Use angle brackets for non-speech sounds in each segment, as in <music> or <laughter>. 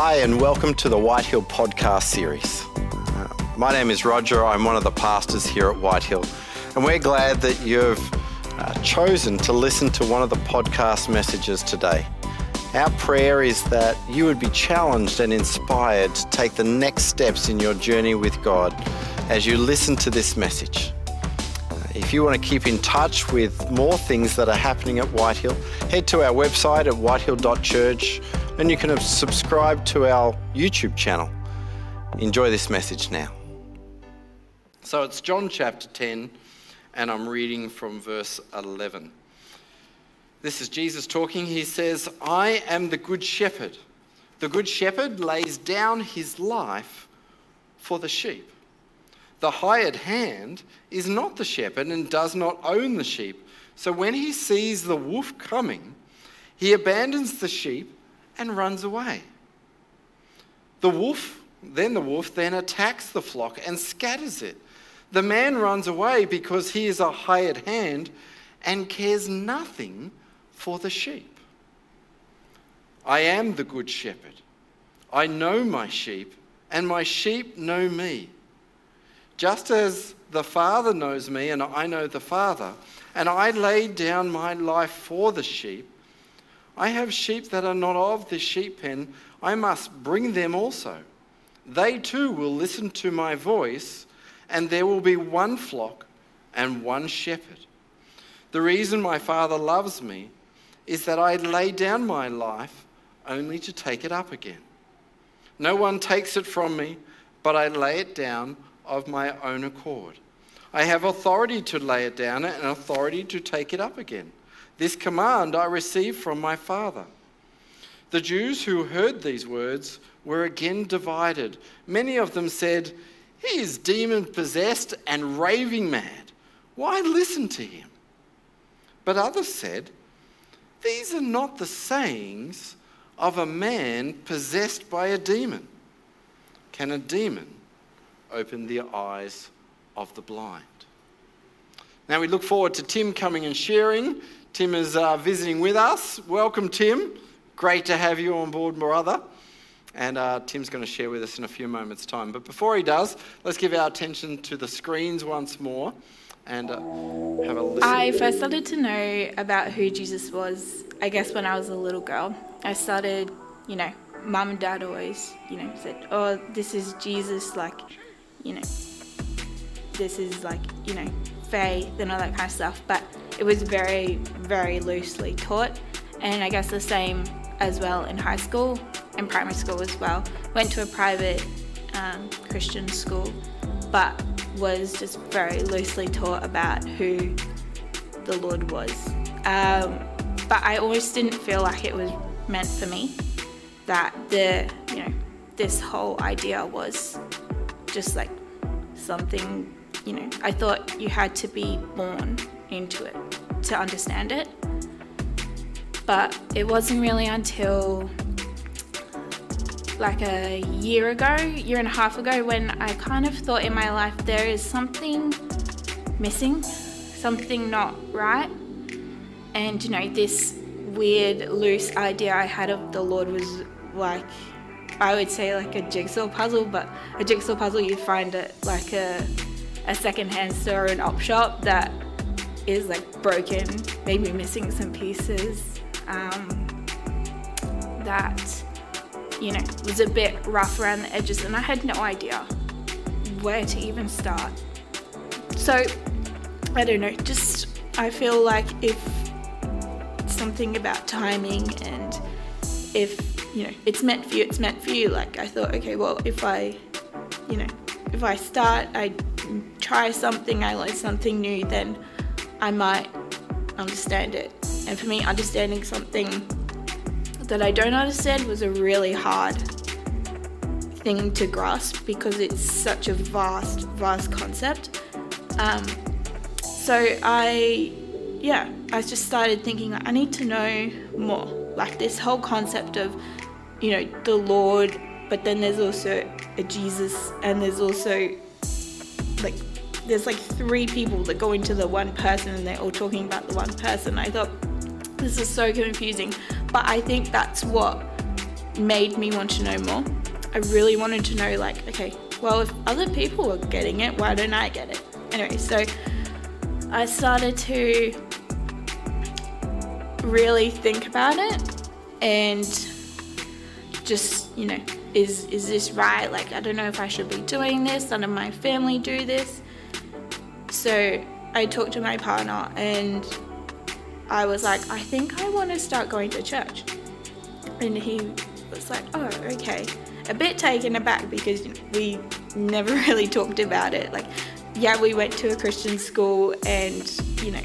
Hi, and welcome to the Whitehill podcast series. Uh, my name is Roger. I'm one of the pastors here at Whitehill, and we're glad that you've uh, chosen to listen to one of the podcast messages today. Our prayer is that you would be challenged and inspired to take the next steps in your journey with God as you listen to this message. If you want to keep in touch with more things that are happening at Whitehill, head to our website at whitehill.church and you can subscribe to our YouTube channel. Enjoy this message now. So it's John chapter 10, and I'm reading from verse 11. This is Jesus talking. He says, I am the good shepherd. The good shepherd lays down his life for the sheep. The hired hand is not the shepherd and does not own the sheep. So when he sees the wolf coming, he abandons the sheep and runs away. The wolf, then the wolf, then attacks the flock and scatters it. The man runs away because he is a hired hand and cares nothing for the sheep. I am the good shepherd. I know my sheep, and my sheep know me. Just as the Father knows me, and I know the Father, and I lay down my life for the sheep. I have sheep that are not of the sheep pen. I must bring them also. They too will listen to my voice, and there will be one flock and one shepherd. The reason my Father loves me is that I lay down my life only to take it up again. No one takes it from me, but I lay it down of my own accord. I have authority to lay it down and authority to take it up again. This command I received from my Father. The Jews who heard these words were again divided. Many of them said, He is demon possessed and raving mad. Why listen to him? But others said, These are not the sayings of a man possessed by a demon. Can a demon open the eyes of the blind? Now we look forward to Tim coming and sharing Tim is uh, visiting with us. Welcome, Tim. Great to have you on board, brother. And uh, Tim's going to share with us in a few moments' time. But before he does, let's give our attention to the screens once more and uh, have a listen. I first started to know about who Jesus was, I guess, when I was a little girl. I started, you know, mum and dad always, you know, said, oh, this is Jesus, like, you know, this is like, you know, faith and all that kind of stuff. But it was very, very loosely taught. And I guess the same as well in high school and primary school as well. Went to a private um, Christian school, but was just very loosely taught about who the Lord was. Um, but I always didn't feel like it was meant for me. That the, you know, this whole idea was just like something, you know, I thought you had to be born into it to understand it. But it wasn't really until like a year ago, year and a half ago, when I kind of thought in my life there is something missing, something not right. And you know, this weird, loose idea I had of the Lord was like, I would say like a jigsaw puzzle, but a jigsaw puzzle you find at like a, a secondhand store or an op shop that is like broken, maybe missing some pieces. Um, that you know was a bit rough around the edges, and I had no idea where to even start. So I don't know. Just I feel like if something about timing and if you know it's meant for you, it's meant for you. Like I thought, okay, well if I, you know, if I start, I try something, I learn something new, then I might understand it. And for me, understanding something that I don't understand was a really hard thing to grasp because it's such a vast, vast concept. Um, so I, yeah, I just started thinking I need to know more. Like this whole concept of, you know, the Lord, but then there's also a Jesus, and there's also like there's like three people that go into the one person and they're all talking about the one person. I thought this is so confusing, but I think that's what made me want to know more. I really wanted to know, like, okay, well, if other people are getting it, why don't I get it? Anyway, so I started to really think about it and just, you know, is is this right? Like I don't know if I should be doing this. None of my family do this. So I talked to my partner and I was like, I think I want to start going to church. And he was like, oh, okay. A bit taken aback because we never <laughs> really talked about it. Like, yeah, we went to a Christian school and, you know,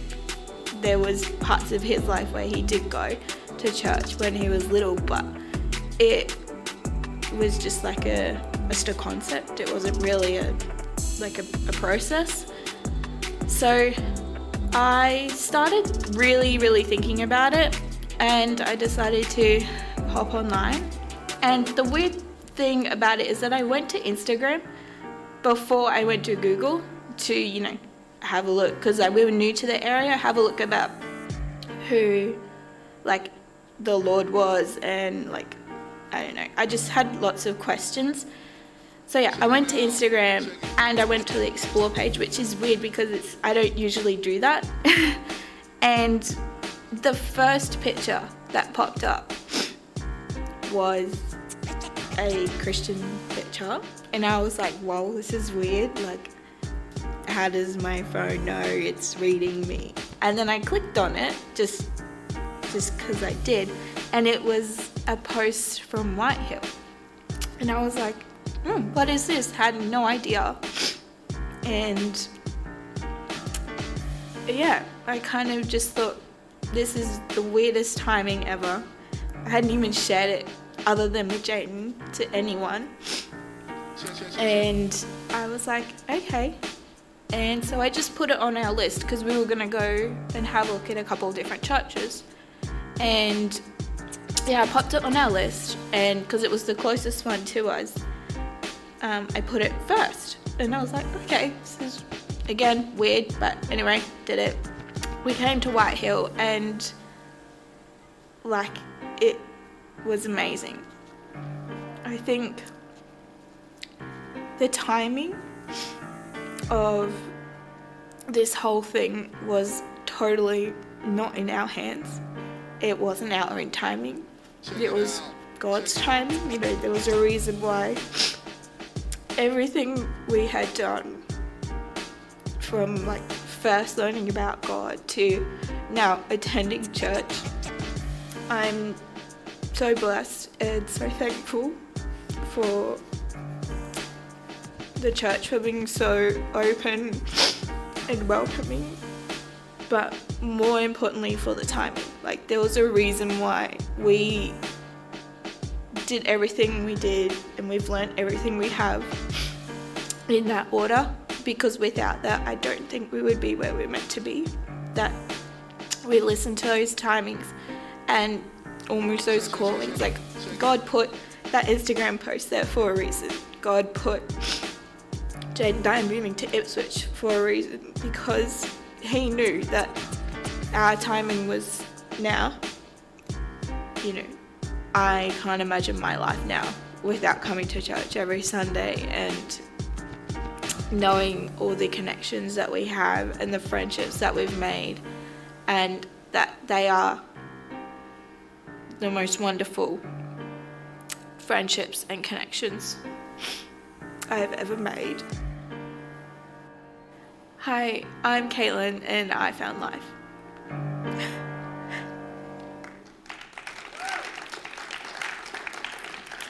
there was parts of his life where he did go to church when he was little, but it was just like a just a concept. It wasn't really a like a, a process. So I started really, really thinking about it and I decided to hop online. And the weird thing about it is that I went to Instagram before I went to Google to, you know, have a look because we were new to the area, have a look about who like the Lord was and like I don't know. I just had lots of questions. So yeah, I went to Instagram and I went to the explore page, which is weird because it's I don't usually do that. <laughs> and the first picture that popped up was a Christian picture, and I was like, "Whoa, this is weird." Like, how does my phone know it's reading me? And then I clicked on it just just because I did, and it was a post from Whitehill. And I was like, mm, what is this? Had no idea. And yeah, I kind of just thought this is the weirdest timing ever. I hadn't even shared it other than with Jayden to anyone. And I was like, okay. And so I just put it on our list because we were going to go and have a look at a couple of different churches. And yeah, I popped it on our list, and because it was the closest one to us, um, I put it first. And I was like, okay, this is again weird, but anyway, did it. We came to Whitehill, and like it was amazing. I think the timing of this whole thing was totally not in our hands. It wasn't our own timing it was God's timing. You know, there was a reason why everything we had done from like first learning about God to now attending church, I'm so blessed and so thankful for the church for being so open and welcoming, but more importantly for the timing. Like there was a reason why we did everything we did and we've learned everything we have in that order because without that I don't think we would be where we're meant to be. That we listen to those timings and almost those callings. Like God put that Instagram post there for a reason. God put Jade and I moving to Ipswich for a reason because he knew that our timing was now. You know, I can't imagine my life now without coming to church every Sunday and knowing all the connections that we have and the friendships that we've made and that they are the most wonderful friendships and connections I have ever made. Hi, I'm Caitlin and I found life.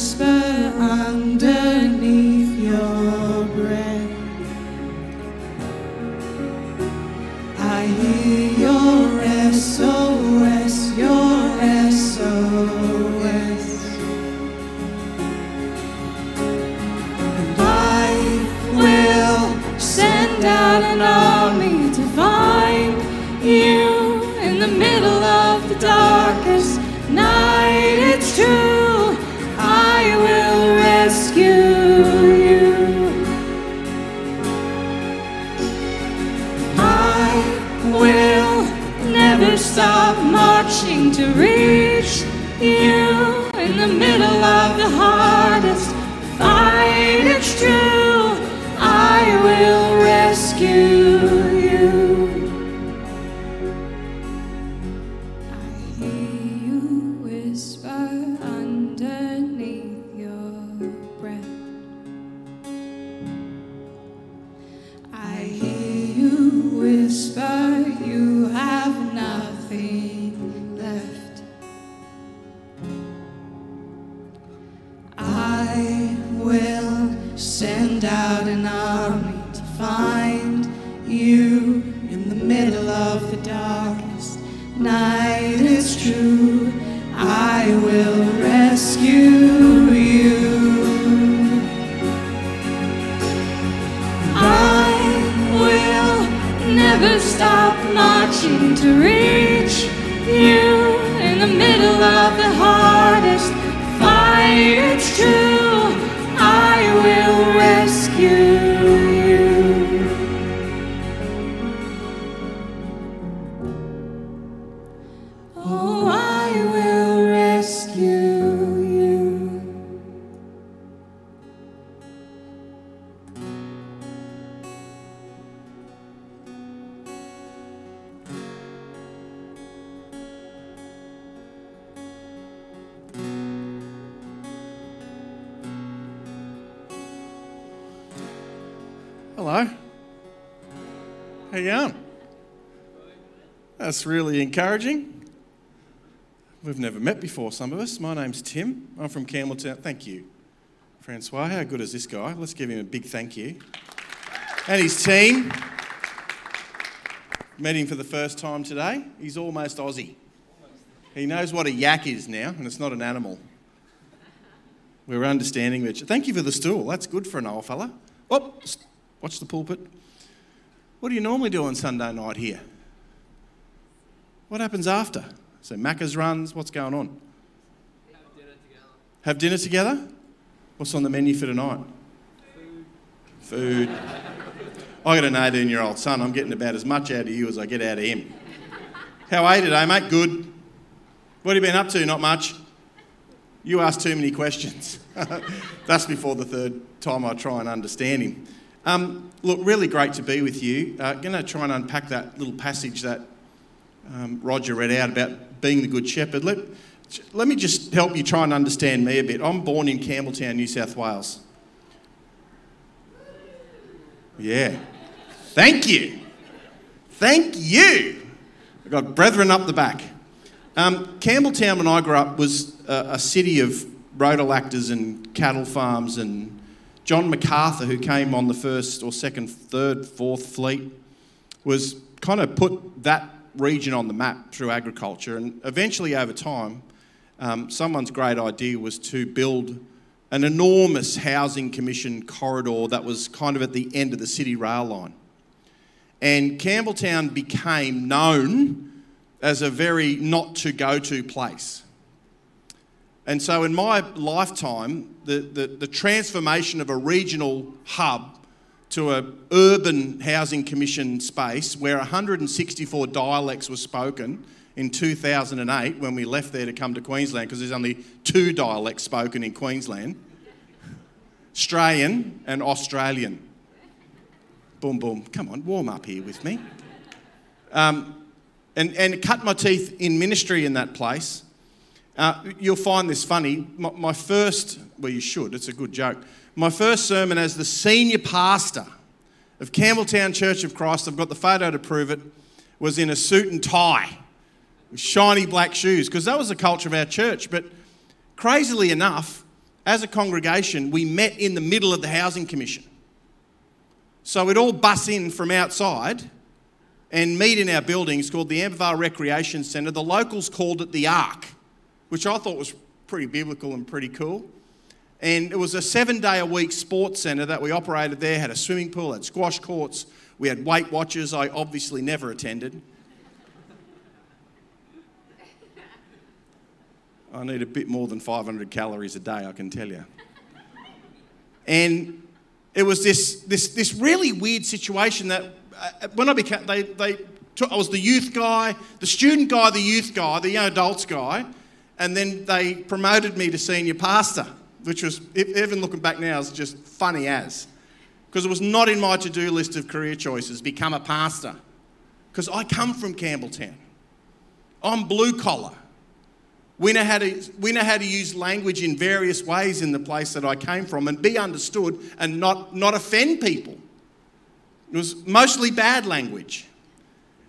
you whisper never stop marching to reach you in the middle of the hardest fight. It's true, I will rescue That's really encouraging. We've never met before, some of us. My name's Tim. I'm from Campbelltown. Thank you, Francois. How good is this guy? Let's give him a big thank you. And his team. Met him for the first time today. He's almost Aussie. He knows what a yak is now, and it's not an animal. We're understanding each. Thank you for the stool. That's good for an old fella. Oh, watch the pulpit. What do you normally do on Sunday night here? What happens after? So Macca's runs. What's going on? Have dinner together. Have dinner together? What's on the menu for tonight? Food. Food. I got an 18 year old son. I'm getting about as much out of you as I get out of him. How are you today, mate? Good. What have you been up to? Not much. You ask too many questions. <laughs> That's before the third time I try and understand him. Um, look, really great to be with you. Uh, going to try and unpack that little passage that um, Roger read out about being the good shepherd. Let, let me just help you try and understand me a bit. I'm born in Campbelltown, New South Wales. Yeah. Thank you. Thank you. I've got brethren up the back. Um, Campbelltown, when I grew up, was a, a city of rodel actors and cattle farms. And John Macarthur, who came on the first or second, third, fourth fleet, was kind of put that region on the map through agriculture. And eventually, over time, um, someone's great idea was to build an enormous housing commission corridor that was kind of at the end of the city rail line. And Campbelltown became known as a very not to go to place. And so, in my lifetime, the, the, the transformation of a regional hub to a urban housing commission space where 164 dialects were spoken in 2008 when we left there to come to Queensland because there's only two dialects spoken in Queensland Australian and Australian. Boom, boom. Come on, warm up here with me. Um, and, and cut my teeth in ministry in that place. Uh, you'll find this funny. My, my first, well, you should, it's a good joke. My first sermon as the senior pastor of Campbelltown Church of Christ, I've got the photo to prove it, was in a suit and tie with shiny black shoes, because that was the culture of our church. But crazily enough, as a congregation, we met in the middle of the Housing Commission. So we'd all bus in from outside and meet in our building. It's called the Ambervale Recreation Centre. The locals called it the Ark, which I thought was pretty biblical and pretty cool. And it was a seven day a week sports centre that we operated there, had a swimming pool, had squash courts, we had Weight Watchers, I obviously never attended. <laughs> I need a bit more than 500 calories a day, I can tell you. And it was this, this, this really weird situation that uh, when I became, they, they took, I was the youth guy, the student guy, the youth guy, the young adults guy, and then they promoted me to senior pastor, which was, even looking back now, is just funny as. Because it was not in my to do list of career choices, become a pastor. Because I come from Campbelltown. I'm blue collar. We know, how to, we know how to use language in various ways in the place that I came from and be understood and not, not offend people. It was mostly bad language.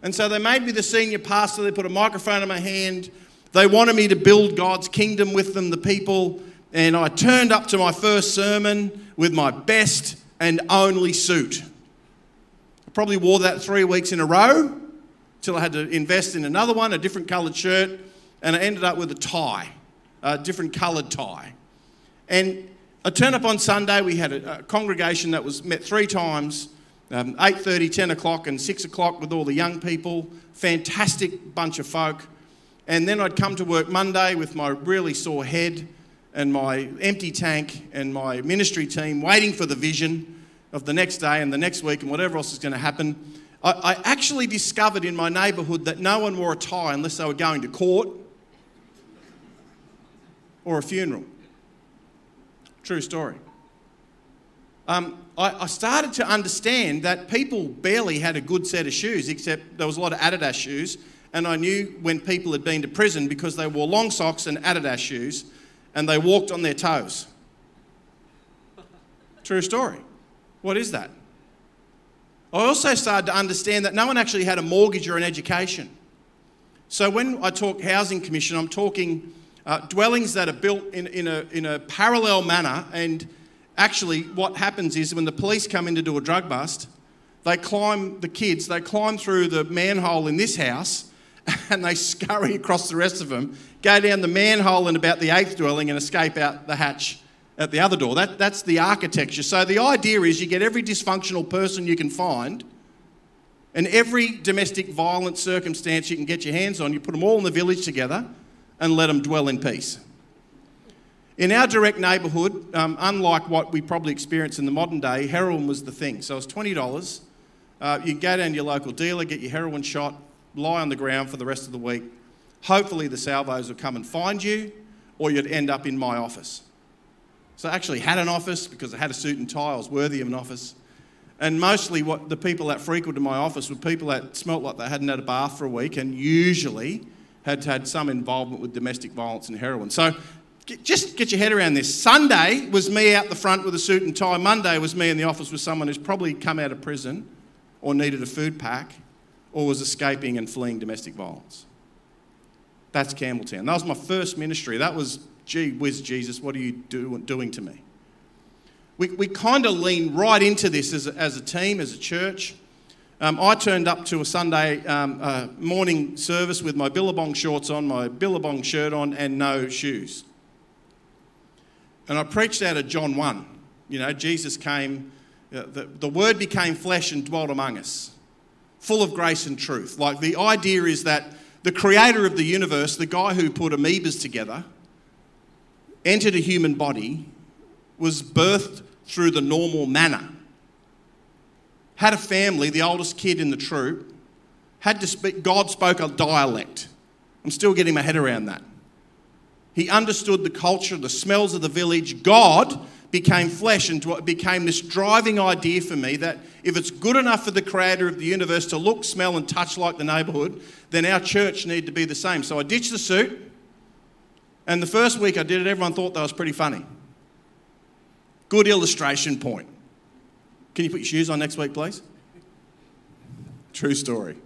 And so they made me the senior pastor. They put a microphone in my hand. They wanted me to build God's kingdom with them, the people. And I turned up to my first sermon with my best and only suit. I probably wore that three weeks in a row till I had to invest in another one, a different coloured shirt and I ended up with a tie, a different coloured tie. And I turned up on Sunday. We had a, a congregation that was met three times, um, 8.30, 10 o'clock and 6 o'clock with all the young people. Fantastic bunch of folk. And then I'd come to work Monday with my really sore head and my empty tank and my ministry team waiting for the vision of the next day and the next week and whatever else is going to happen. I, I actually discovered in my neighbourhood that no one wore a tie unless they were going to court or a funeral. True story. Um, I, I, started to understand that people barely had a good set of shoes, except there was a lot of Adidas shoes. And I knew when people had been to prison because they wore long socks and Adidas shoes and they walked on their toes. True story. What is that? I also started to understand that no one actually had a mortgage or an education. So when I talk housing commission, I'm talking uh, dwellings that are built in, in, a, in a parallel manner. And actually, what happens is when the police come in to do a drug bust, they climb, the kids, they climb through the manhole in this house <laughs> and they scurry across the rest of them, go down the manhole in about the eighth dwelling and escape out the hatch at the other door. That, that's the architecture. So the idea is you get every dysfunctional person you can find and every domestic violence circumstance you can get your hands on, you put them all in the village together and let them dwell in peace. In our direct neighbourhood, um, unlike what we probably experience in the modern day, heroin was the thing. So it was $20. Uh, you go down to your local dealer, get your heroin shot, lie on the ground for the rest of the week. Hopefully, the salvos will come and find you, or you'd end up in my office. So I actually had an office because I had a suit and tie, I was worthy of an office. And mostly, what the people that frequented my office were people that smelt like they hadn't had a bath for a week, and usually had had some involvement with domestic violence and heroin. So just get your head around this. Sunday was me out the front with a suit and tie. Monday was me in the office with someone who's probably come out of prison or needed a food pack or was escaping and fleeing domestic violence. That's Campbelltown. That was my first ministry. That was, gee whiz, Jesus, what are you do, doing to me? We, we kind of lean right into this as a, as a team, as a church. Um, I turned up to a Sunday um, uh, morning service with my Billabong shorts on, my Billabong shirt on, and no shoes. And I preached out of John 1. You know, Jesus came, uh, the, the Word became flesh and dwelt among us, full of grace and truth. Like the idea is that the creator of the universe, the guy who put amoebas together, entered a human body, was birthed through the normal manner had a family, the oldest kid in the troop, had to speak, God spoke a dialect. I'm still getting my head around that. He understood the culture, the smells of the village. God became flesh and became this driving idea for me that if it's good enough for the creator of the universe to look, smell, and touch like the neighborhood, then our church need to be the same. So I ditched the suit, and the first week I did it, everyone thought that was pretty funny. Good illustration point. Can you put your shoes on next week, please? True story.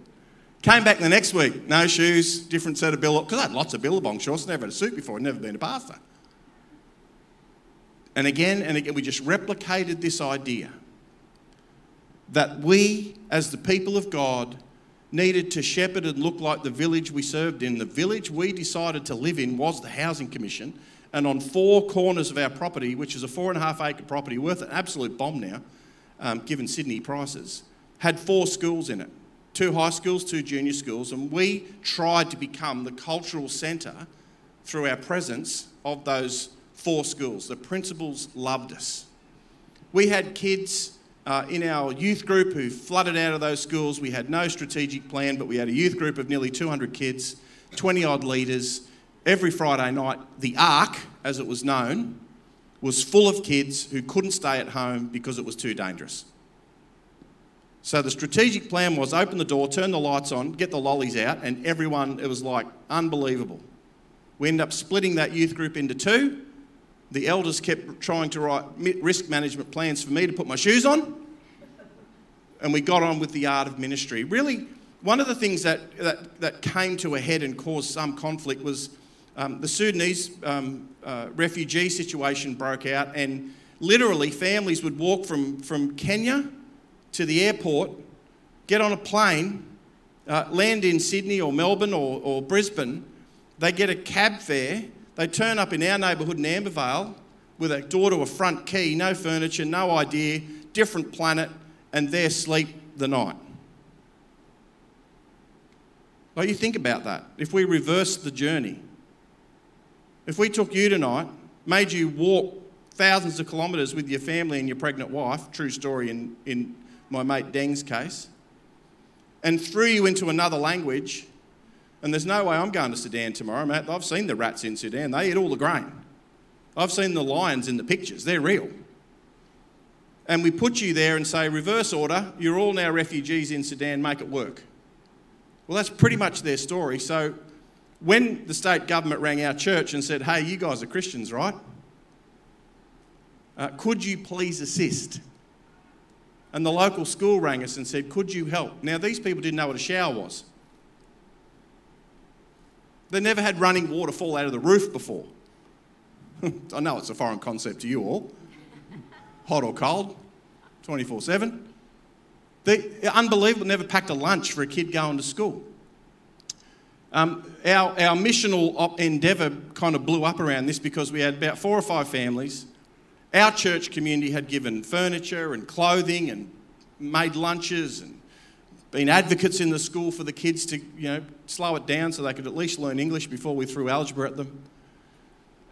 Came back the next week, no shoes, different set of billabong, because I had lots of billabong shorts, never had a suit before, never been a pastor. And again and again, we just replicated this idea that we, as the people of God, needed to shepherd and look like the village we served in. The village we decided to live in was the Housing Commission. And on four corners of our property, which is a four and a half acre property worth an absolute bomb now, um, given Sydney prices, had four schools in it two high schools, two junior schools. And we tried to become the cultural centre through our presence of those four schools. The principals loved us. We had kids uh, in our youth group who flooded out of those schools. We had no strategic plan, but we had a youth group of nearly 200 kids, 20 odd leaders. Every Friday night, the Ark, as it was known, was full of kids who couldn't stay at home because it was too dangerous. So the strategic plan was open the door, turn the lights on, get the lollies out, and everyone, it was like unbelievable. We ended up splitting that youth group into two the elders kept trying to write risk management plans for me to put my shoes on. And we got on with the art of ministry. Really, one of the things that, that, that came to a head and caused some conflict was um, the Sudanese um, uh, refugee situation broke out, and literally families would walk from, from Kenya to the airport, get on a plane, uh, land in Sydney or Melbourne or, or Brisbane. They get a cab fare they turn up in our neighbourhood in Ambervale with a door to a front key, no furniture, no idea, different planet, and there sleep the night. Well, you think about that. If we reversed the journey, if we took you tonight, made you walk thousands of kilometres with your family and your pregnant wife, true story in, in my mate Deng's case, and threw you into another language and there's no way I'm going to Sudan tomorrow, mate. I've seen the rats in Sudan, they eat all the grain. I've seen the lions in the pictures, they're real. And we put you there and say, reverse order, you're all now refugees in Sudan, make it work. Well, that's pretty much their story. So when the state government rang our church and said, hey, you guys are Christians, right? Uh, could you please assist? And the local school rang us and said, could you help? Now, these people didn't know what a shower was. They never had running water fall out of the roof before. <laughs> I know it's a foreign concept to you all. Hot or cold, 24 7. They, unbelievable, never packed a lunch for a kid going to school. Um, our, our missional endeavour kind of blew up around this because we had about four or five families. Our church community had given furniture and clothing and made lunches and been advocates in the school for the kids to, you know, slow it down so they could at least learn English before we threw algebra at them.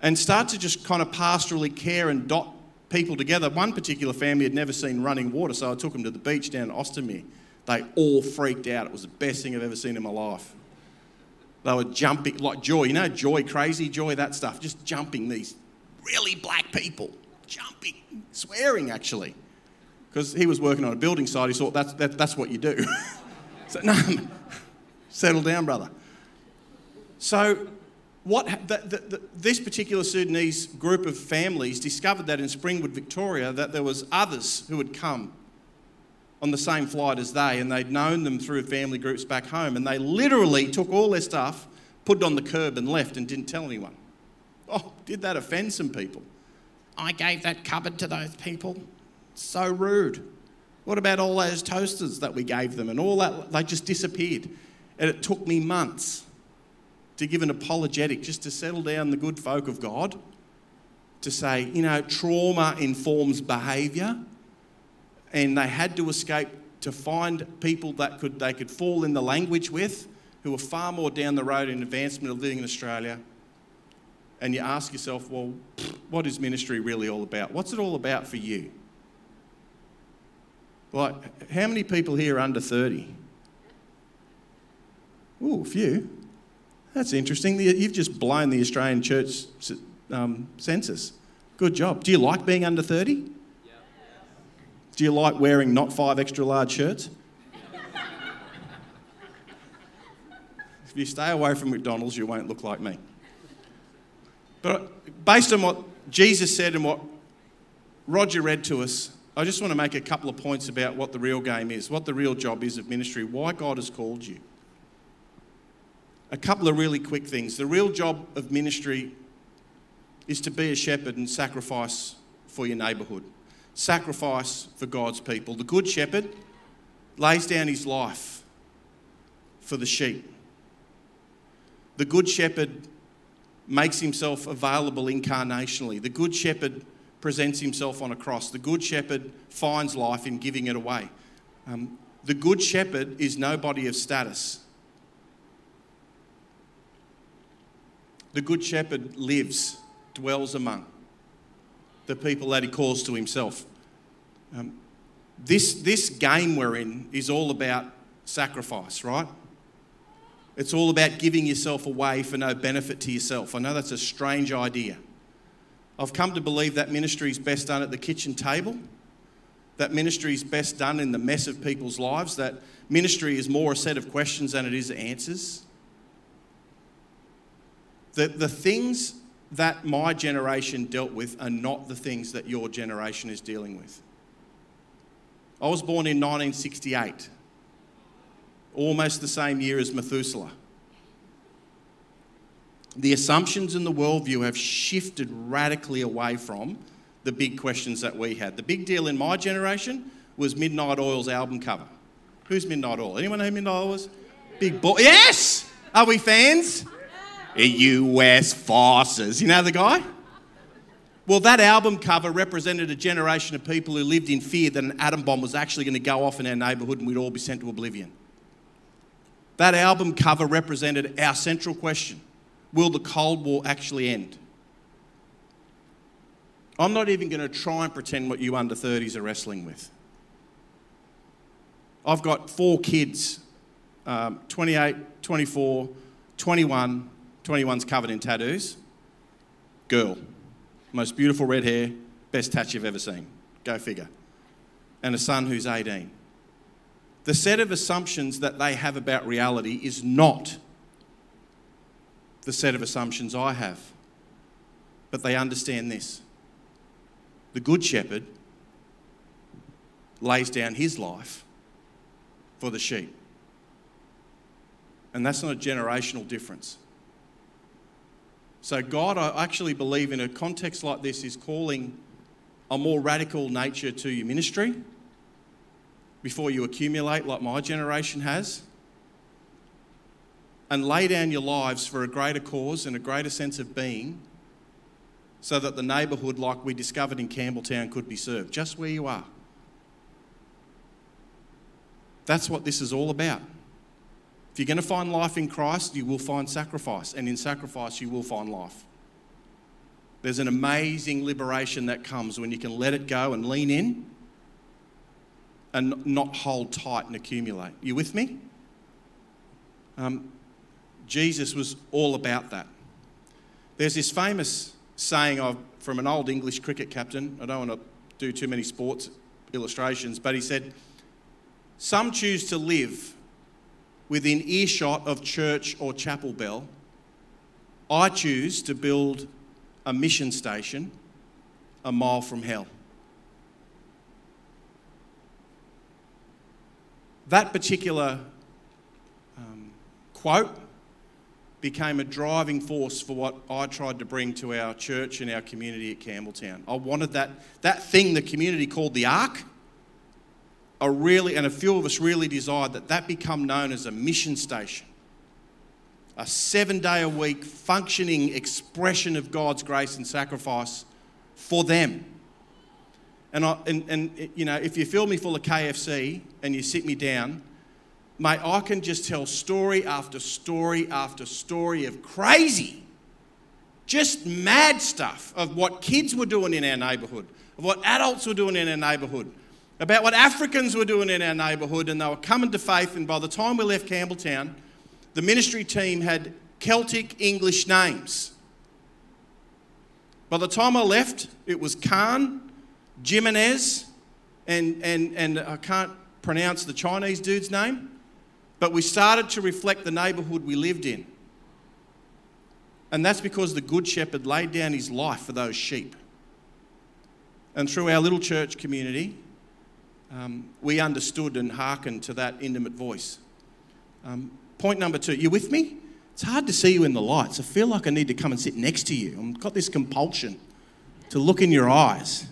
And start to just kind of pastorally care and dot people together. One particular family had never seen running water, so I took them to the beach down in Austinmer. They all freaked out. It was the best thing I've ever seen in my life. They were jumping, like joy, you know, joy, crazy joy, that stuff, just jumping these really black people, jumping, swearing actually because he was working on a building site. He thought that's, that, that's what you do. <laughs> so, no, settle down, brother. So, what the, the, the, this particular Sudanese group of families discovered that in Springwood, Victoria, that there was others who had come on the same flight as they, and they'd known them through family groups back home, and they literally took all their stuff, put it on the curb, and left and didn't tell anyone. Oh, did that offend some people? I gave that cupboard to those people. So rude. What about all those toasters that we gave them and all that? They just disappeared. And it took me months to give an apologetic just to settle down the good folk of God to say, you know, trauma informs behaviour. And they had to escape to find people that could, they could fall in the language with who were far more down the road in advancement of living in Australia. And you ask yourself, well, what is ministry really all about? What's it all about for you? Like, how many people here are under 30? Ooh, a few. That's interesting. You've just blown the Australian church um, census. Good job. Do you like being under 30? Do you like wearing not five extra large shirts? <laughs> if you stay away from McDonald's, you won't look like me. But based on what Jesus said and what Roger read to us, I just want to make a couple of points about what the real game is, what the real job is of ministry, why God has called you. A couple of really quick things. The real job of ministry is to be a shepherd and sacrifice for your neighbourhood, sacrifice for God's people. The good shepherd lays down his life for the sheep. The good shepherd makes himself available incarnationally. The good shepherd presents himself on a cross. The good shepherd finds life in giving it away. Um, the good shepherd is nobody of status. The good shepherd lives, dwells among the people that he calls to himself. Um, this, this game we're in is all about sacrifice, right? It's all about giving yourself away for no benefit to yourself. I know that's a strange idea. I've come to believe that ministry is best done at the kitchen table, that ministry is best done in the mess of people's lives, that ministry is more a set of questions than it is answers. The, the things that my generation dealt with are not the things that your generation is dealing with. I was born in 1968, almost the same year as Methuselah the assumptions in the worldview have shifted radically away from the big questions that we had. The big deal in my generation was Midnight Oil's album cover. Who's Midnight Oil? Anyone know who Midnight Oil was? Big boy. Yes! Are we fans? US forces. You know the guy? Well, that album cover represented a generation of people who lived in fear that an atom bomb was actually going to go off in our neighbourhood and we'd all be sent to oblivion. That album cover represented our central question will the Cold War actually end? I'm not even going to try and pretend what you under 30s are wrestling with. I've got four kids um, 28, 24, 21. 21's covered in tattoos. Girl. Most beautiful red hair, best tat you've ever seen. Go figure. And a son who's 18. The set of assumptions that they have about reality is not the set of assumptions I have. But they understand this the Good Shepherd lays down his life for the sheep. And that's not a generational difference. So, God, I actually believe in a context like this, is calling a more radical nature to your ministry before you accumulate like my generation has and lay down your lives for a greater cause and a greater sense of being so that the neighbourhood, like we discovered in Campbelltown, could be served, just where you are. That's what this is all about. If you're going to find life in Christ, you will find sacrifice, and in sacrifice, you will find life. There's an amazing liberation that comes when you can let it go and lean in and not hold tight and accumulate. You with me? Um, Jesus was all about that. There's this famous saying of, from an old English cricket captain. I don't want to do too many sports illustrations, but he said, Some choose to live within earshot of church or chapel bell. I choose to build a mission station a mile from hell. That particular um, quote became a driving force for what I tried to bring to our church and our community at Campbelltown. I wanted that, that thing the community called the Ark. I really, and a few of us really desired that that become known as a mission station. A seven day a week functioning expression of God's grace and sacrifice for them. And, I, and, and you know, if you fill me full of KFC and you sit me down, mate, I can just tell story after story after story of crazy, just mad stuff of what kids were doing in our neighbourhood, of what adults were doing in our neighbourhood, about what Africans were doing in our neighbourhood, and they were coming to faith. And by the time we left Campbelltown, the ministry team had Celtic English names. By the time I left, it was Khan, Jimenez, and, and, and I can't pronounce the Chinese dude's name, but we started to reflect the neighbourhood we lived in. And that's because the Good Shepherd laid down his life for those sheep. And through our little church community, um, we understood and hearkened to that intimate voice. Um, point number two, you with me? It's hard to see you in the lights. I feel like I need to come and sit next to you. I've got this compulsion to look in your eyes.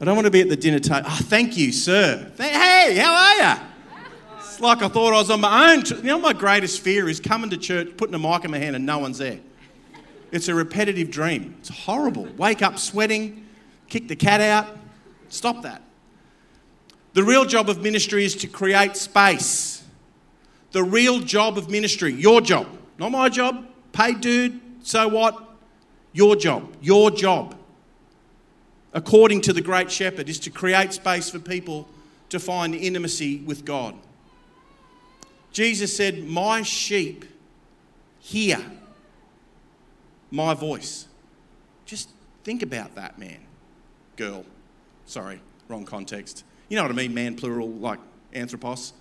I don't want to be at the dinner table. Oh, thank you, sir. Hey, how are you? It's like I thought I was on my own. You know, my greatest fear is coming to church, putting a mic in my hand, and no one's there. It's a repetitive dream. It's horrible. Wake up sweating, kick the cat out. Stop that. The real job of ministry is to create space. The real job of ministry, your job, not my job, paid dude, so what? Your job, your job, according to the Great Shepherd, is to create space for people to find intimacy with God. Jesus said, My sheep hear my voice. Just think about that, man. Girl. Sorry, wrong context. You know what I mean, man, plural, like anthropos.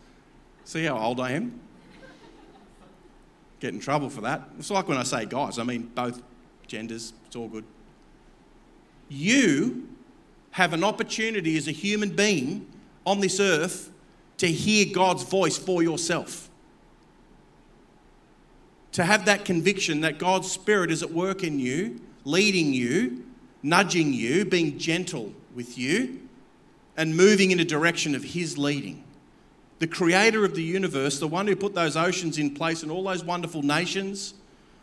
See how old I am? Get in trouble for that. It's like when I say guys, I mean both genders, it's all good. You have an opportunity as a human being on this earth to hear God's voice for yourself. To have that conviction that God's Spirit is at work in you, leading you, nudging you, being gentle with you and moving in a direction of His leading. The creator of the universe, the one who put those oceans in place and all those wonderful nations,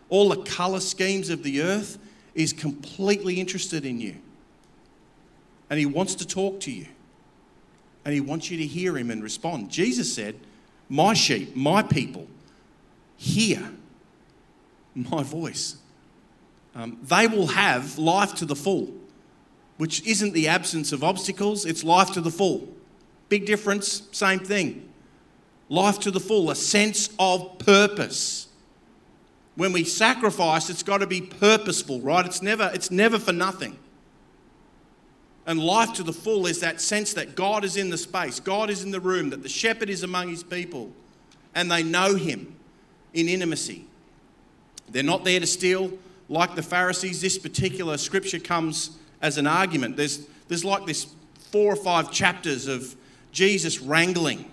all the colour schemes of the earth, is completely interested in you. And He wants to talk to you. And He wants you to hear Him and respond. Jesus said, My sheep, my people, hear my voice. Um, they will have life to the full which isn't the absence of obstacles, it's life to the full. Big difference, same thing. Life to the full, a sense of purpose. When we sacrifice, it's got to be purposeful, right? It's never, it's never for nothing. And life to the full is that sense that God is in the space, God is in the room, that the shepherd is among his people, and they know him in intimacy. They're not there to steal like the Pharisees. This particular scripture comes as an argument. There's, there's like this four or five chapters of Jesus wrangling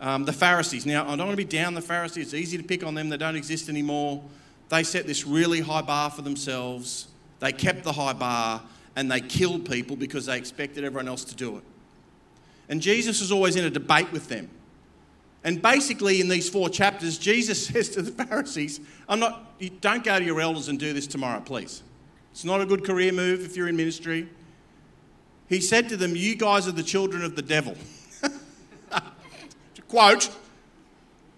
um, the Pharisees. Now, I don't want to be down the Pharisees. It's easy to pick on them. They don't exist anymore. They set this really high bar for themselves. They kept the high bar and they killed people because they expected everyone else to do it. And Jesus was always in a debate with them. And basically, in these four chapters, Jesus <laughs> says to the Pharisees, I'm not, don't go to your elders and do this tomorrow, please. It's not a good career move if you're in ministry. He said to them, You guys are the children of the devil. <laughs> Quote,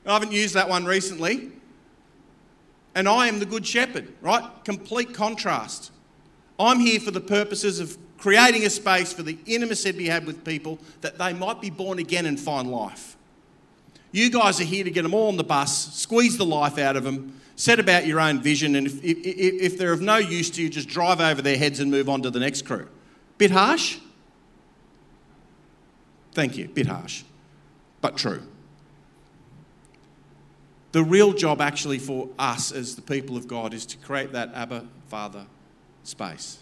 I haven't used that one recently. And I am the good shepherd, right? Complete contrast. I'm here for the purposes of creating a space for the intimacy we have with people that they might be born again and find life. You guys are here to get them all on the bus, squeeze the life out of them, set about your own vision, and if, if, if they're of no use to you, just drive over their heads and move on to the next crew. Bit harsh? Thank you, bit harsh, but true. The real job, actually, for us as the people of God is to create that Abba Father space.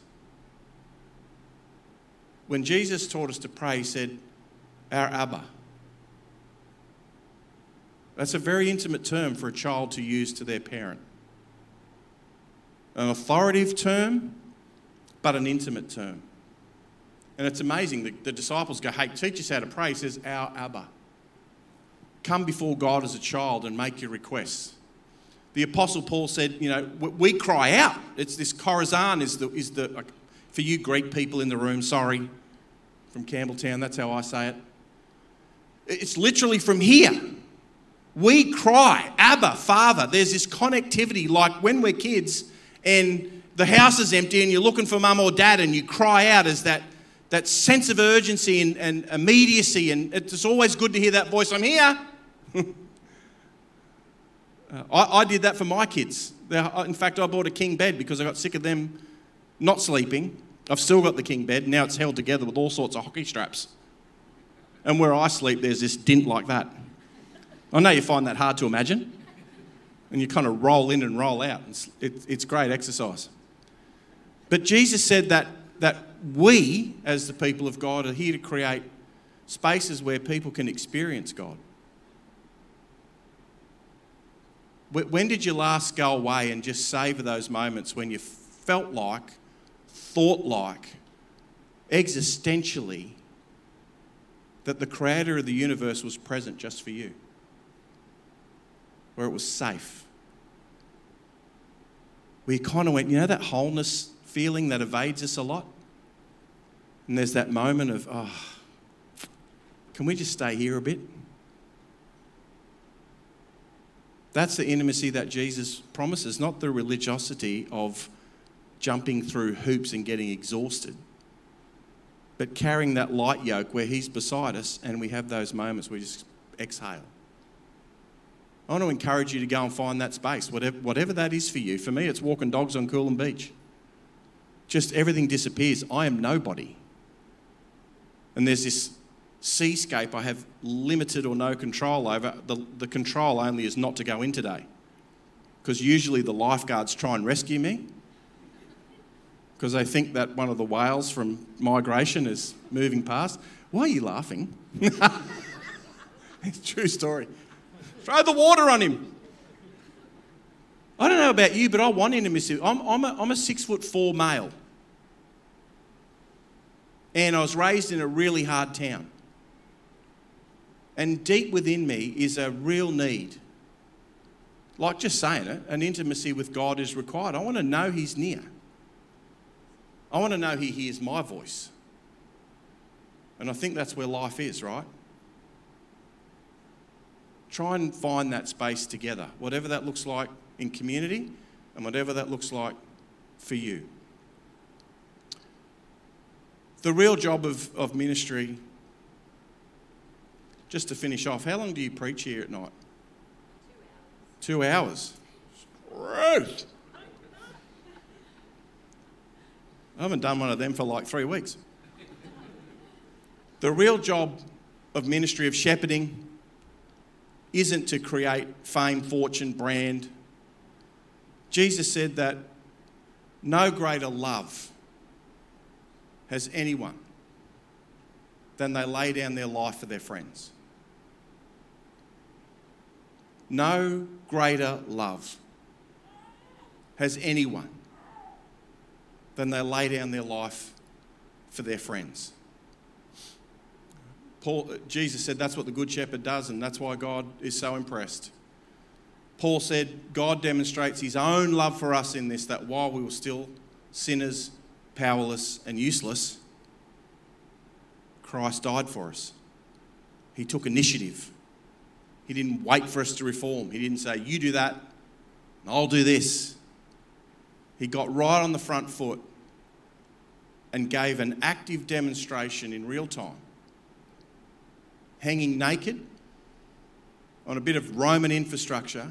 When Jesus taught us to pray, he said, Our Abba. That's a very intimate term for a child to use to their parent. An authoritative term, but an intimate term. And it's amazing. that the disciples go, Hey, teach us how to pray. He says, Our Abba. Come before God as a child and make your requests. The Apostle Paul said, You know, we cry out. It's this Chorazan is the, is the for you Greek people in the room, sorry, from Campbelltown, that's how I say it. It's literally from here. We cry, Abba, Father. There's this connectivity like when we're kids and the house is empty and you're looking for mum or dad and you cry out as that that sense of urgency and, and immediacy. And it's always good to hear that voice I'm here. <laughs> Uh, I, I, did that for my kids. In fact, I bought a king bed because I got sick of them not sleeping. I've still got the king bed. Now it's held together with all sorts of ocky straps. And where I sleep, there's this dint like that. I know you find that hard to imagine. And you kind of roll in and roll out. It's, it, it's great exercise. But Jesus said that, that we, as the people of God, are here to create spaces where people can experience God. When did you last go away and just savor those moments when you felt like, thought like, existentially, that the creator of the universe was present just for you? Where it was safe? We kind of went, you know, that wholeness feeling that evades us a lot? And there's that moment of, oh, can we just stay here a bit? That's the intimacy that Jesus promises, not the religiosity of jumping through hoops and getting exhausted, but carrying that light yoke where He's beside us and we have those moments where we just exhale. I want to encourage you to go and find that space, whatever, whatever that is for you. For me, it's walking dogs on Coolum Beach. Just everything disappears. I am nobody. And there's this seascape I have limited or no control over. The, the control only is not to go in today. Because usually the lifeguards try and rescue me because they think that one of the whales from migration is moving past. Why are you laughing? it's <laughs> a true story. Throw the water on him. I don't know about you, but I want intimacy. I'm, I'm, a, I'm a six foot four male. And I was raised in a really hard town. And deep within me is a real need. Like just saying it, an intimacy with God is required. I want to know He's near. I want to know He hears my voice. And I think that's where life is, right? Try and find that space together, whatever that looks like in community and whatever that looks like for you. The real job of, of ministry just to finish off, how long do you preach here at night? Two hours. Two hours. Great. I haven't done one of them for like three weeks. The real job of ministry of shepherding isn't to create fame, fortune, brand. Jesus said that no greater love has anyone than they lay down their life for their friends no greater love has anyone than they lay down their life for their friends. Paul, Jesus said that's what the Good Shepherd does, and that's why God is so impressed. Paul said God demonstrates his own love for us in this that while we were still sinners, powerless, and useless, Christ died for us. He took initiative. He didn't wait for us to reform. He didn't say, You do that, and I'll do this. He got right on the front foot and gave an active demonstration in real time, hanging naked on a bit of Roman infrastructure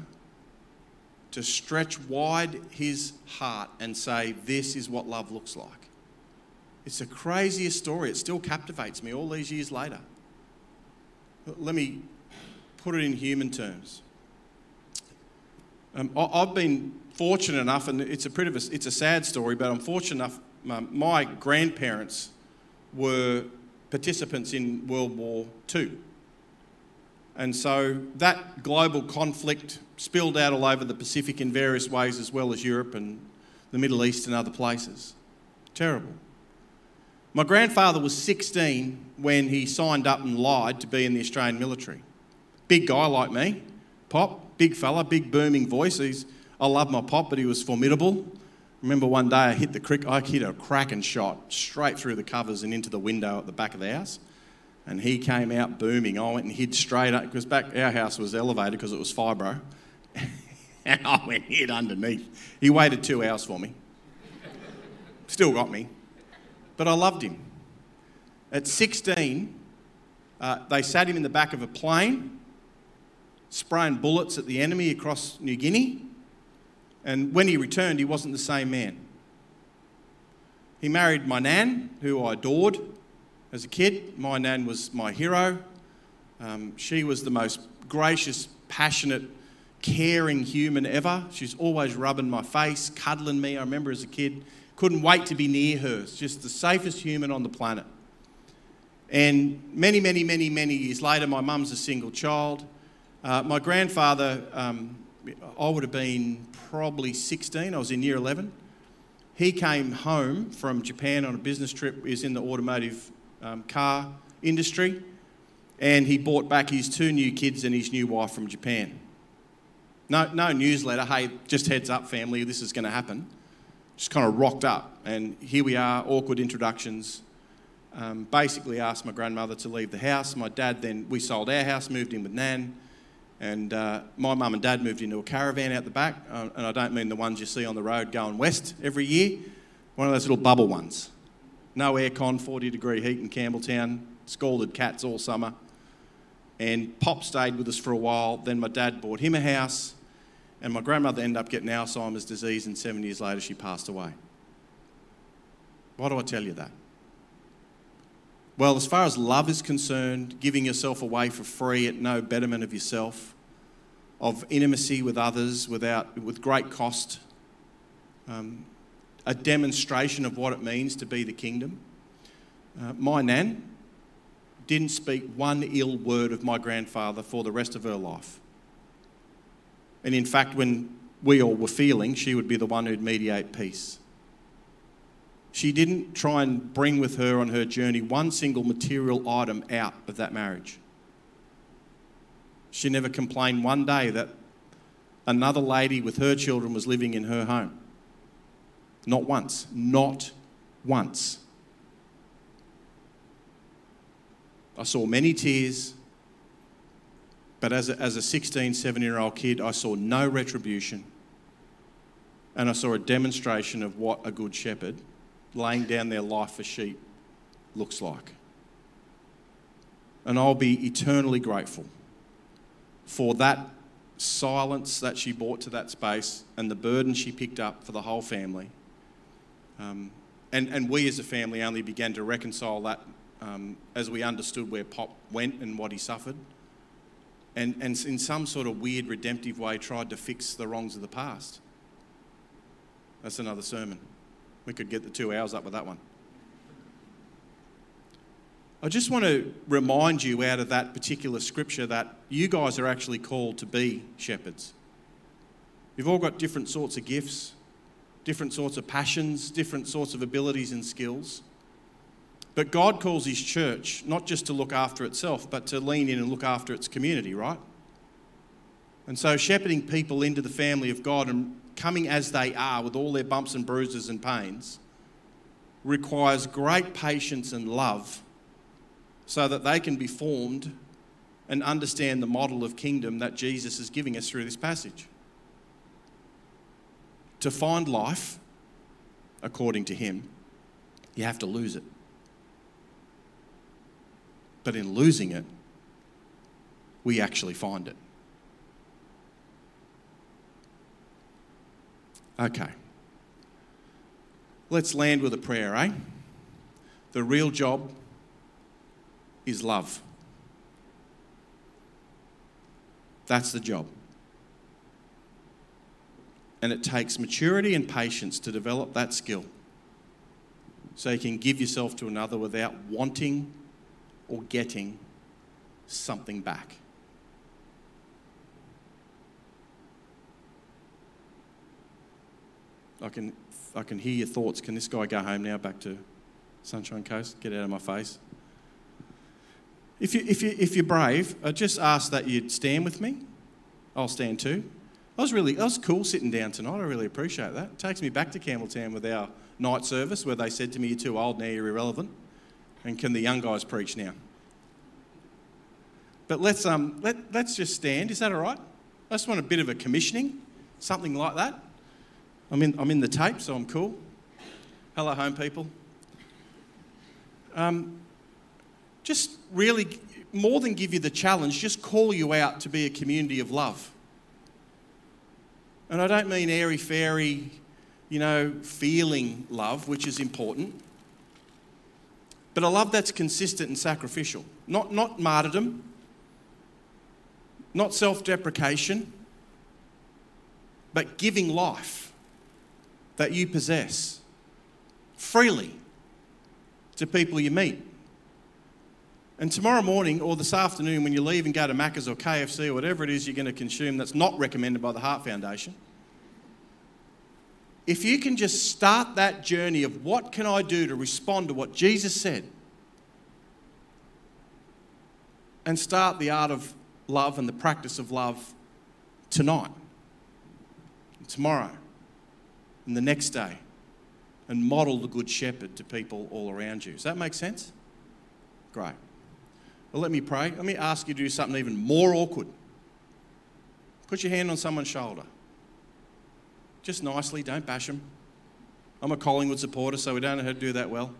to stretch wide his heart and say, This is what love looks like. It's the craziest story. It still captivates me all these years later. Let me put it in human terms. Um, I've been fortunate enough, and it's a pretty, it's a sad story, but I'm fortunate enough. My grandparents were participants in World War II, and so that global conflict spilled out all over the Pacific in various ways, as well as Europe and the Middle East and other places. Terrible. My grandfather was 16 when he signed up and lied to be in the Australian military. Big guy like me, pop, big fella, big booming voice. He's, I love my pop, but he was formidable. Remember one day I hit the crick, I hit a cracking shot straight through the covers and into the window at the back of the house. And he came out booming. I went and hid straight up because back our house was elevated because it was fibro. <laughs> and I went hid underneath. He waited two hours for me. Still got me. But I loved him. At 16, uh, they sat him in the back of a plane, spraying bullets at the enemy across New Guinea. And when he returned, he wasn't the same man. He married my nan, who I adored as a kid. My nan was my hero. Um, she was the most gracious, passionate, caring human ever. She's always rubbing my face, cuddling me. I remember as a kid, couldn't wait to be near her. Just the safest human on the planet. And many, many, many, many years later, my mum's a single child. Uh, my grandfather, um, I would have been probably 16, I was in year 11. He came home from Japan on a business trip, he was in the automotive um, car industry, and he brought back his two new kids and his new wife from Japan. No, no newsletter, hey, just heads up, family, this is going to happen. Just kind of rocked up, and here we are, awkward introductions. Um, basically asked my grandmother to leave the house. My dad then, we sold our house, moved in with Nan, and uh, my mum and dad moved into a caravan out the back. Uh, and I don't mean the ones you see on the road going west every year, one of those little bubble ones. No aircon, 40 degree heat in Campbelltown, scalded cats all summer. And Pop stayed with us for a while. Then my dad bought him a house, and my grandmother ended up getting Alzheimer's disease, and seven years later, she passed away. Why do I tell you that? Well, as far as love is concerned, giving yourself away for free at no betterment of yourself, of intimacy with others without, with great cost, um, a demonstration of what it means to be the kingdom. Uh, my nan didn't speak one ill word of my grandfather for the rest of her life. And in fact, when we all were feeling, she would be the one who'd mediate peace. She didn't try and bring with her on her journey one single material item out of that marriage. She never complained one day that another lady with her children was living in her home. Not once. Not once. I saw many tears, but as a, as a 16, 17 year old kid, I saw no retribution. And I saw a demonstration of what a good shepherd laying down their life for sheep looks like. And I'll be eternally grateful for that silence that she brought to that space and the burden she picked up for the whole family. Um, and, and we as a family only began to reconcile that um, as we understood where Pop went and what he suffered. And, and in some sort of weird redemptive way tried to fix the wrongs of the past. That's another sermon. We could get the two hours up with that one. I just want to remind you out of that particular scripture that you guys are actually called to be shepherds. You've all got different sorts of gifts, different sorts of passions, different sorts of abilities and skills. But God calls His church not just to look after itself, but to lean in and look after its community, right? And so, shepherding people into the family of God and coming as they are with all their bumps and bruises and pains requires great patience and love so that they can be formed and understand the model of kingdom that Jesus is giving us through this passage. To find life, according to him, you have to lose it. But in losing it, we actually find it. Okay. Let's land with a prayer, eh? The real job is love. That's the job. And it takes maturity and patience to develop that skill so you can give yourself to another without wanting or getting something back. I can, I can hear your thoughts. Can this guy go home now back to Sunshine Coast? Get out of my face. If, you, if, you, if you're brave, I just ask that you'd stand with me. I'll stand too. I was really, that was cool sitting down tonight. I really appreciate that. It takes me back to Campbelltown with our night service where they said to me, You're too old now, you're irrelevant. And can the young guys preach now? But let's, um, let, let's just stand. Is that all right? I just want a bit of a commissioning, something like that. I'm in, I'm in the tape, so I'm cool. Hello, home people. Um, just really, more than give you the challenge, just call you out to be a community of love. And I don't mean airy fairy, you know, feeling love, which is important, but a love that's consistent and sacrificial. Not, not martyrdom, not self deprecation, but giving life that you possess freely to people you meet. And tomorrow morning or this afternoon, when you leave and go to Macca's or KFC or whatever it is you're going to consume that's not recommended by the Heart Foundation, if you can just start that journey of what can I do to respond to what Jesus said, and start the art of love and the practice of love tonight, tomorrow, and the next day, and model the Good Shepherd to people all around you. Does that make sense? Great. Well, let me pray. Let me ask you to do something even more awkward. Put your hand on someone's shoulder. Just nicely, don't bash them. I'm a Collingwood supporter, so we don't know how to do that well.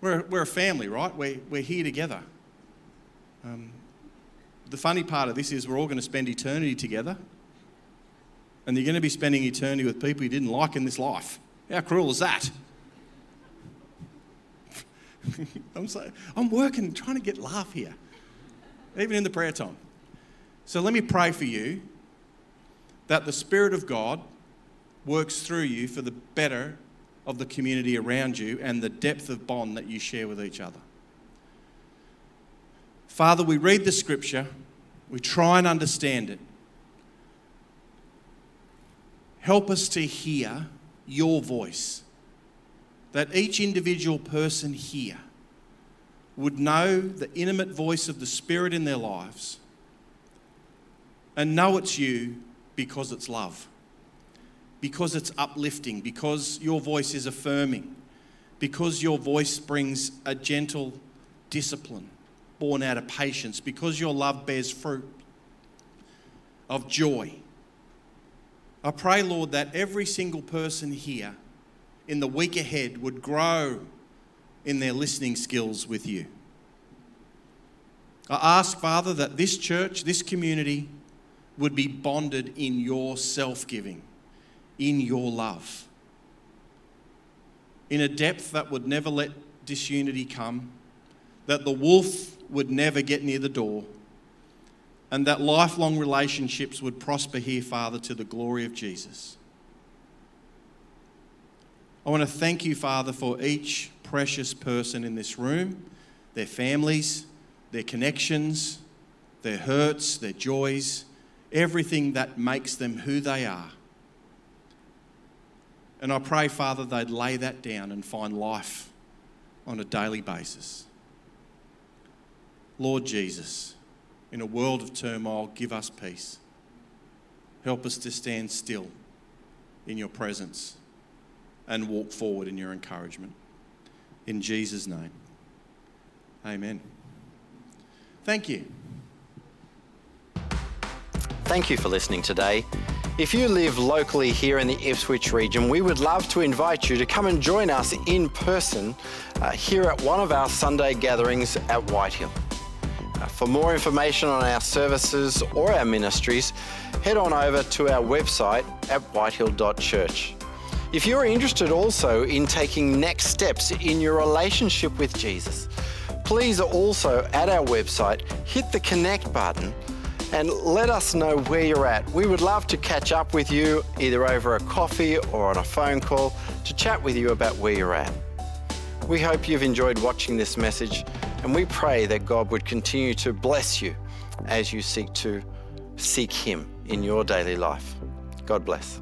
We're, we're a family, right? We're, we're here together. Um, the funny part of this is we're all going to spend eternity together. And you're going to be spending eternity with people you didn't like in this life. How cruel is that? <laughs> I'm, so, I'm working, trying to get laugh here, even in the prayer time. So let me pray for you that the Spirit of God works through you for the better of the community around you and the depth of bond that you share with each other. Father, we read the scripture, we try and understand it. Help us to hear your voice that each individual person here would know the intimate voice of the Spirit in their lives and know it's you because it's love, because it's uplifting, because your voice is affirming, because your voice brings a gentle discipline born out of patience, because your love bears fruit of joy. I pray, Lord, that every single person here in the week ahead would grow in their listening skills with you. I ask, Father, that this church, this community, would be bonded in your self giving, in your love, in a depth that would never let disunity come, that the wolf would never get near the door, and that lifelong relationships would prosper here, Father, to the glory of Jesus. I want to thank you, Father, for each precious person in this room, their families, their connections, their hurts, their joys, everything that makes them who they are. And I pray, Father, they'd lay that down and find life on a daily basis. Lord Jesus, in a world of turmoil, give us peace. Help us to stand still in your presence and walk forward in your encouragement. In Jesus' name, amen. Thank you. Thank you for listening today. If you live locally here in the Ipswich region, we would love to invite you to come and join us in person uh, here at one of our Sunday gatherings at Whitehill. For more information on our services or our ministries, head on over to our website at whitehill.church. If you're interested also in taking next steps in your relationship with Jesus, please also at our website hit the connect button and let us know where you're at. We would love to catch up with you either over a coffee or on a phone call to chat with you about where you're at. We hope you've enjoyed watching this message and we pray that God would continue to bless you as you seek to seek Him in your daily life. God bless.